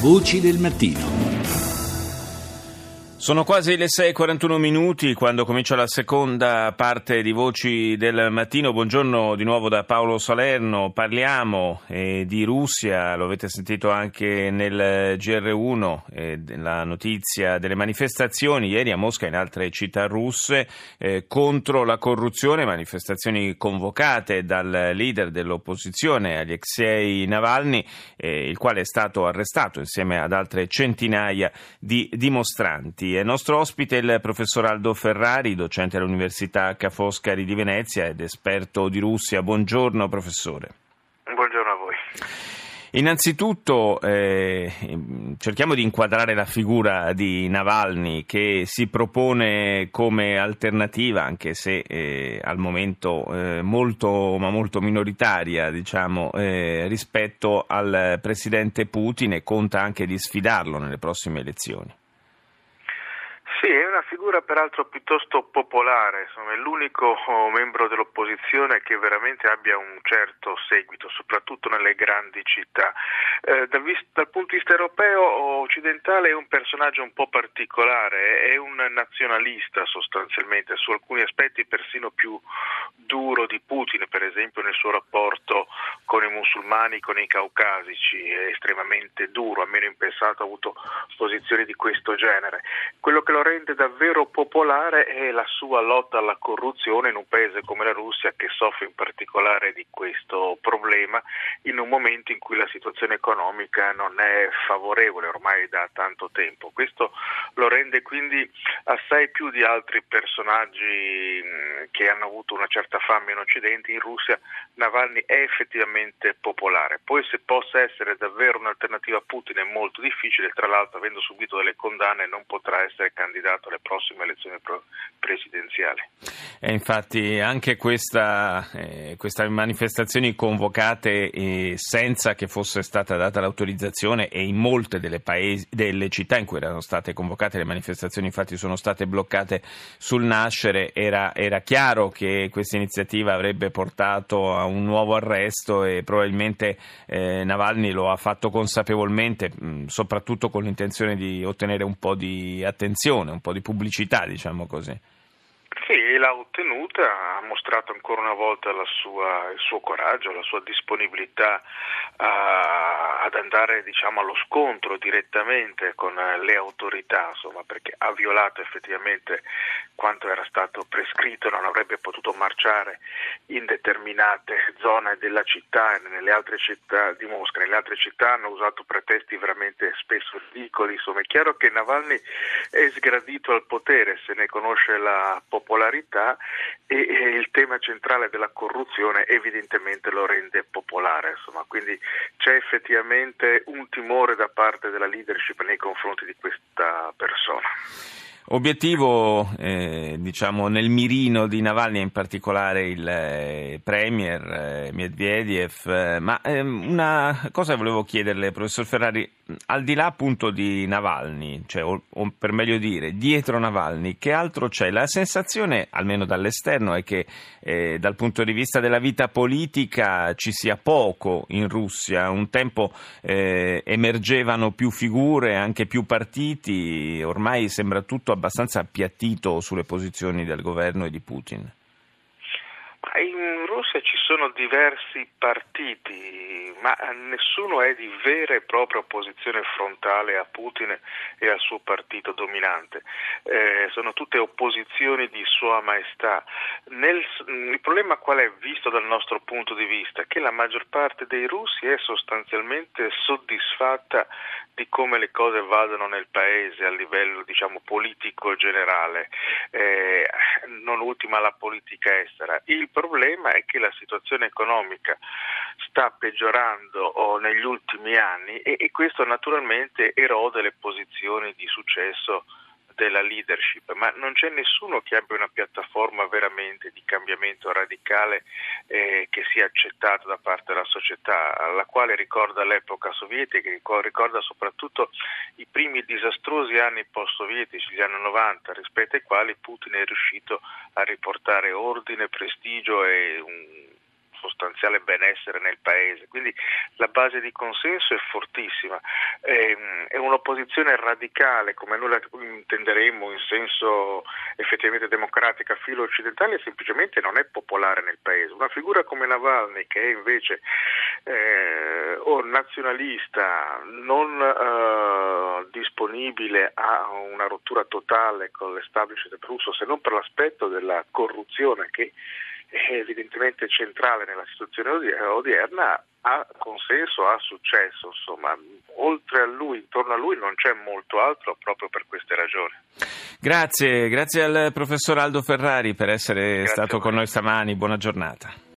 Voci del mattino. Sono quasi le 6.41 minuti quando comincia la seconda parte di Voci del Mattino. Buongiorno di nuovo da Paolo Salerno. Parliamo eh, di Russia, lo avete sentito anche nel GR1, eh, la notizia delle manifestazioni ieri a Mosca e in altre città russe eh, contro la corruzione, manifestazioni convocate dal leader dell'opposizione Alexei Navalny, eh, il quale è stato arrestato insieme ad altre centinaia di dimostranti. È nostro ospite il professor Aldo Ferrari, docente all'Università Ca' Foscari di Venezia ed esperto di Russia. Buongiorno professore. Buongiorno a voi. Innanzitutto eh, cerchiamo di inquadrare la figura di Navalny che si propone come alternativa, anche se eh, al momento eh, molto, ma molto minoritaria diciamo, eh, rispetto al presidente Putin e conta anche di sfidarlo nelle prossime elezioni. Sì, è una figura peraltro piuttosto popolare, insomma, è l'unico oh, membro dell'opposizione che veramente abbia un certo seguito, soprattutto nelle grandi città. Eh, dal, dal, punto di vista europeo occidentale è un personaggio un po' particolare, è un nazionalista sostanzialmente, su alcuni aspetti persino più duro di Putin, per esempio nel suo rapporto musulmani, con i caucasici, è estremamente duro, almeno in passato ha avuto posizioni di questo genere. Quello che lo rende davvero popolare è la sua lotta alla corruzione in un paese come la Russia che soffre in particolare di questo problema in un momento in cui la situazione economica non è favorevole ormai da tanto tempo. Questo lo rende quindi assai più di altri personaggi che hanno avuto una certa fame in Occidente, in Russia Navalny è effettivamente popolare. Poi se possa essere davvero un'alternativa a Putin è molto difficile, tra l'altro avendo subito delle condanne non potrà essere candidato alle prossime elezioni presidenziali. E infatti anche questa, eh, queste manifestazioni convocate eh, senza che fosse stata data l'autorizzazione e in molte delle, paesi, delle, città in cui erano state convocate le manifestazioni infatti sono state bloccate sul nascere, era, era chiaro che questa iniziativa avrebbe portato a un nuovo arresto e probabilmente eh, Navalny lo ha fatto consapevolmente, mh, soprattutto con l'intenzione di ottenere un po' di attenzione un po' di pubblicità, diciamo così. L'ha ottenuta, ha mostrato ancora una volta sua, il suo coraggio, la sua disponibilità a, ad andare diciamo, allo scontro direttamente con le autorità, insomma, perché ha violato effettivamente quanto era stato prescritto, non avrebbe potuto marciare in determinate zone della città e nelle altre città di Mosca. Nelle altre città hanno usato pretesti veramente spesso ridicoli, insomma è chiaro che Navalny è sgradito al potere, se ne conosce la popolarità e, e il tema centrale della corruzione evidentemente lo rende popolare, insomma, quindi c'è effettivamente un timore da parte della leadership nei confronti di questa persona. Obiettivo, eh, diciamo, nel mirino di Navalny, in particolare il eh, premier eh, Medvedev, eh, ma ehm, una cosa volevo chiederle, professor Ferrari, al di là appunto di Navalny, cioè, o, o, per meglio dire, dietro Navalny, che altro c'è? La sensazione, almeno dall'esterno, è che eh, dal punto di vista della vita politica ci sia poco in Russia. Un tempo emergevano più figure, anche più partiti, ormai sembra tutto abbastanza appiattito sulle posizioni del governo e di Putin. In Russia ci sono diversi partiti, ma nessuno è di vera e propria opposizione frontale a Putin e al suo partito dominante. Eh, sono tutte opposizioni di Sua Maestà. Nel, il problema qual è visto dal nostro punto di vista? Che la maggior parte dei russi è sostanzialmente soddisfatta di come le cose vadano nel paese a livello diciamo, politico generale, eh, non ultima la politica estera. Il problema è che la situazione economica sta peggiorando negli ultimi anni e, e questo naturalmente erode le posizioni di successo della leadership, ma non c'è nessuno che abbia una piattaforma veramente di cambiamento radicale eh, che sia accettata da parte della società, alla quale ricorda l'epoca sovietica, ricorda soprattutto i primi disastrosi anni post-sovietici, gli anni 90, rispetto ai quali Putin è riuscito a riportare ordine, prestigio e un sostanziale benessere nel paese. Quindi la base di consenso è fortissima. Ehm, è un'opposizione radicale, come noi la intenderemo in senso effettivamente democratica, filo occidentale, semplicemente non è popolare nel paese. Una figura come Navalny, che è invece eh, o nazionalista, non eh, disponibile a una rottura totale con l'establishment russo, se non per l'aspetto della corruzione che evidentemente centrale nella situazione odierna, ha consenso, ha successo, insomma, oltre a lui, intorno a lui non c'è molto altro proprio per queste ragioni. Grazie, grazie al professor Aldo Ferrari per essere grazie stato con noi stamani, buona giornata.